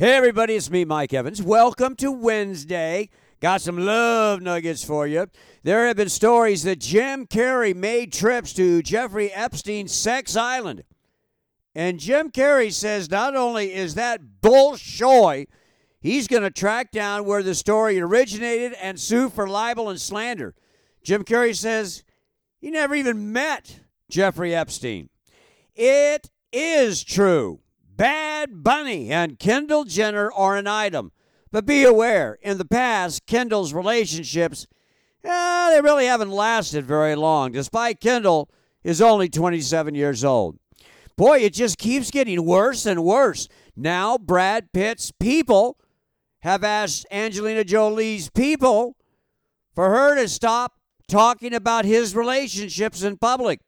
Hey, everybody, it's me, Mike Evans. Welcome to Wednesday. Got some love nuggets for you. There have been stories that Jim Carrey made trips to Jeffrey Epstein's Sex Island. And Jim Carrey says not only is that bullshoy, he's going to track down where the story originated and sue for libel and slander. Jim Carrey says he never even met Jeffrey Epstein. It is true. Bad Bunny and Kendall Jenner are an item. But be aware, in the past, Kendall's relationships, eh, they really haven't lasted very long, despite Kendall is only 27 years old. Boy, it just keeps getting worse and worse. Now, Brad Pitt's people have asked Angelina Jolie's people for her to stop talking about his relationships in public,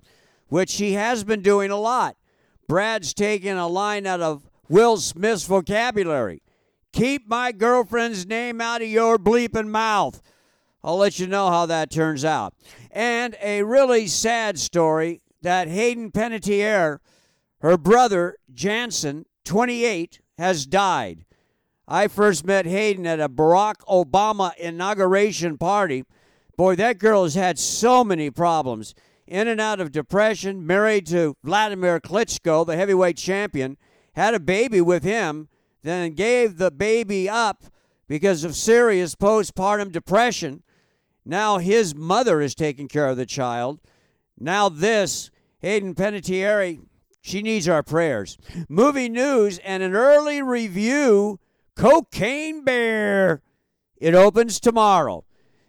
which she has been doing a lot. Brad's taking a line out of Will Smith's vocabulary. Keep my girlfriend's name out of your bleeping mouth. I'll let you know how that turns out. And a really sad story that Hayden Panettiere, her brother Jansen, 28, has died. I first met Hayden at a Barack Obama inauguration party. Boy, that girl has had so many problems. In and out of depression, married to Wladimir Klitschko, the heavyweight champion, had a baby with him then gave the baby up because of serious postpartum depression. Now his mother is taking care of the child. Now this, Hayden Panettiere, she needs our prayers. Movie news and an early review Cocaine Bear. It opens tomorrow.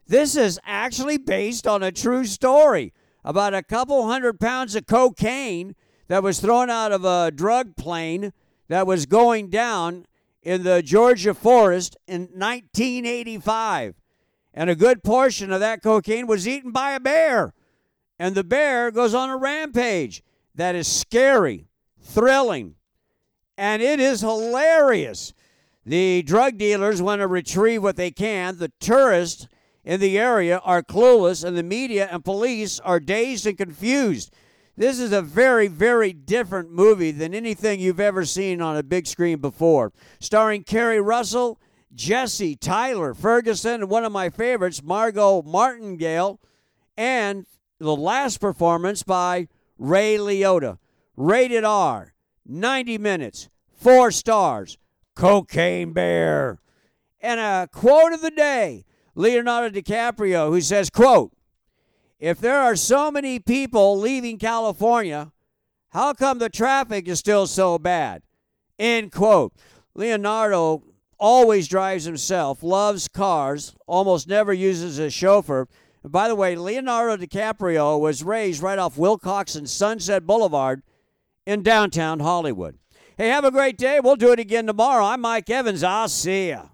This is actually based on a true story about a couple hundred pounds of cocaine that was thrown out of a drug plane that was going down in the Georgia forest in 1985. And a good portion of that cocaine was eaten by a bear. And the bear goes on a rampage that is scary, thrilling, and it is hilarious. The drug dealers want to retrieve what they can. The tourists in the area are clueless, and the media and police are dazed and confused. This is a very, very different movie than anything you've ever seen on a big screen before. Starring Keri Russell, Jesse, Tyler, Ferguson, and one of my favorites, Margo Martindale, and the last performance by Ray Liotta. Rated R, 90 minutes, four stars, Cocaine Bear. And a quote of the day, Leonardo DiCaprio, who says, quote, if there are so many people leaving California, how come the traffic is still so bad? End quote. Leonardo always drives himself, loves cars, almost never uses a chauffeur. And by the way, Leonardo DiCaprio was raised right off Wilcox and Sunset Boulevard in downtown Hollywood. Hey, have a great day. We'll do it again tomorrow. I'm Mike Evans. I'll see ya.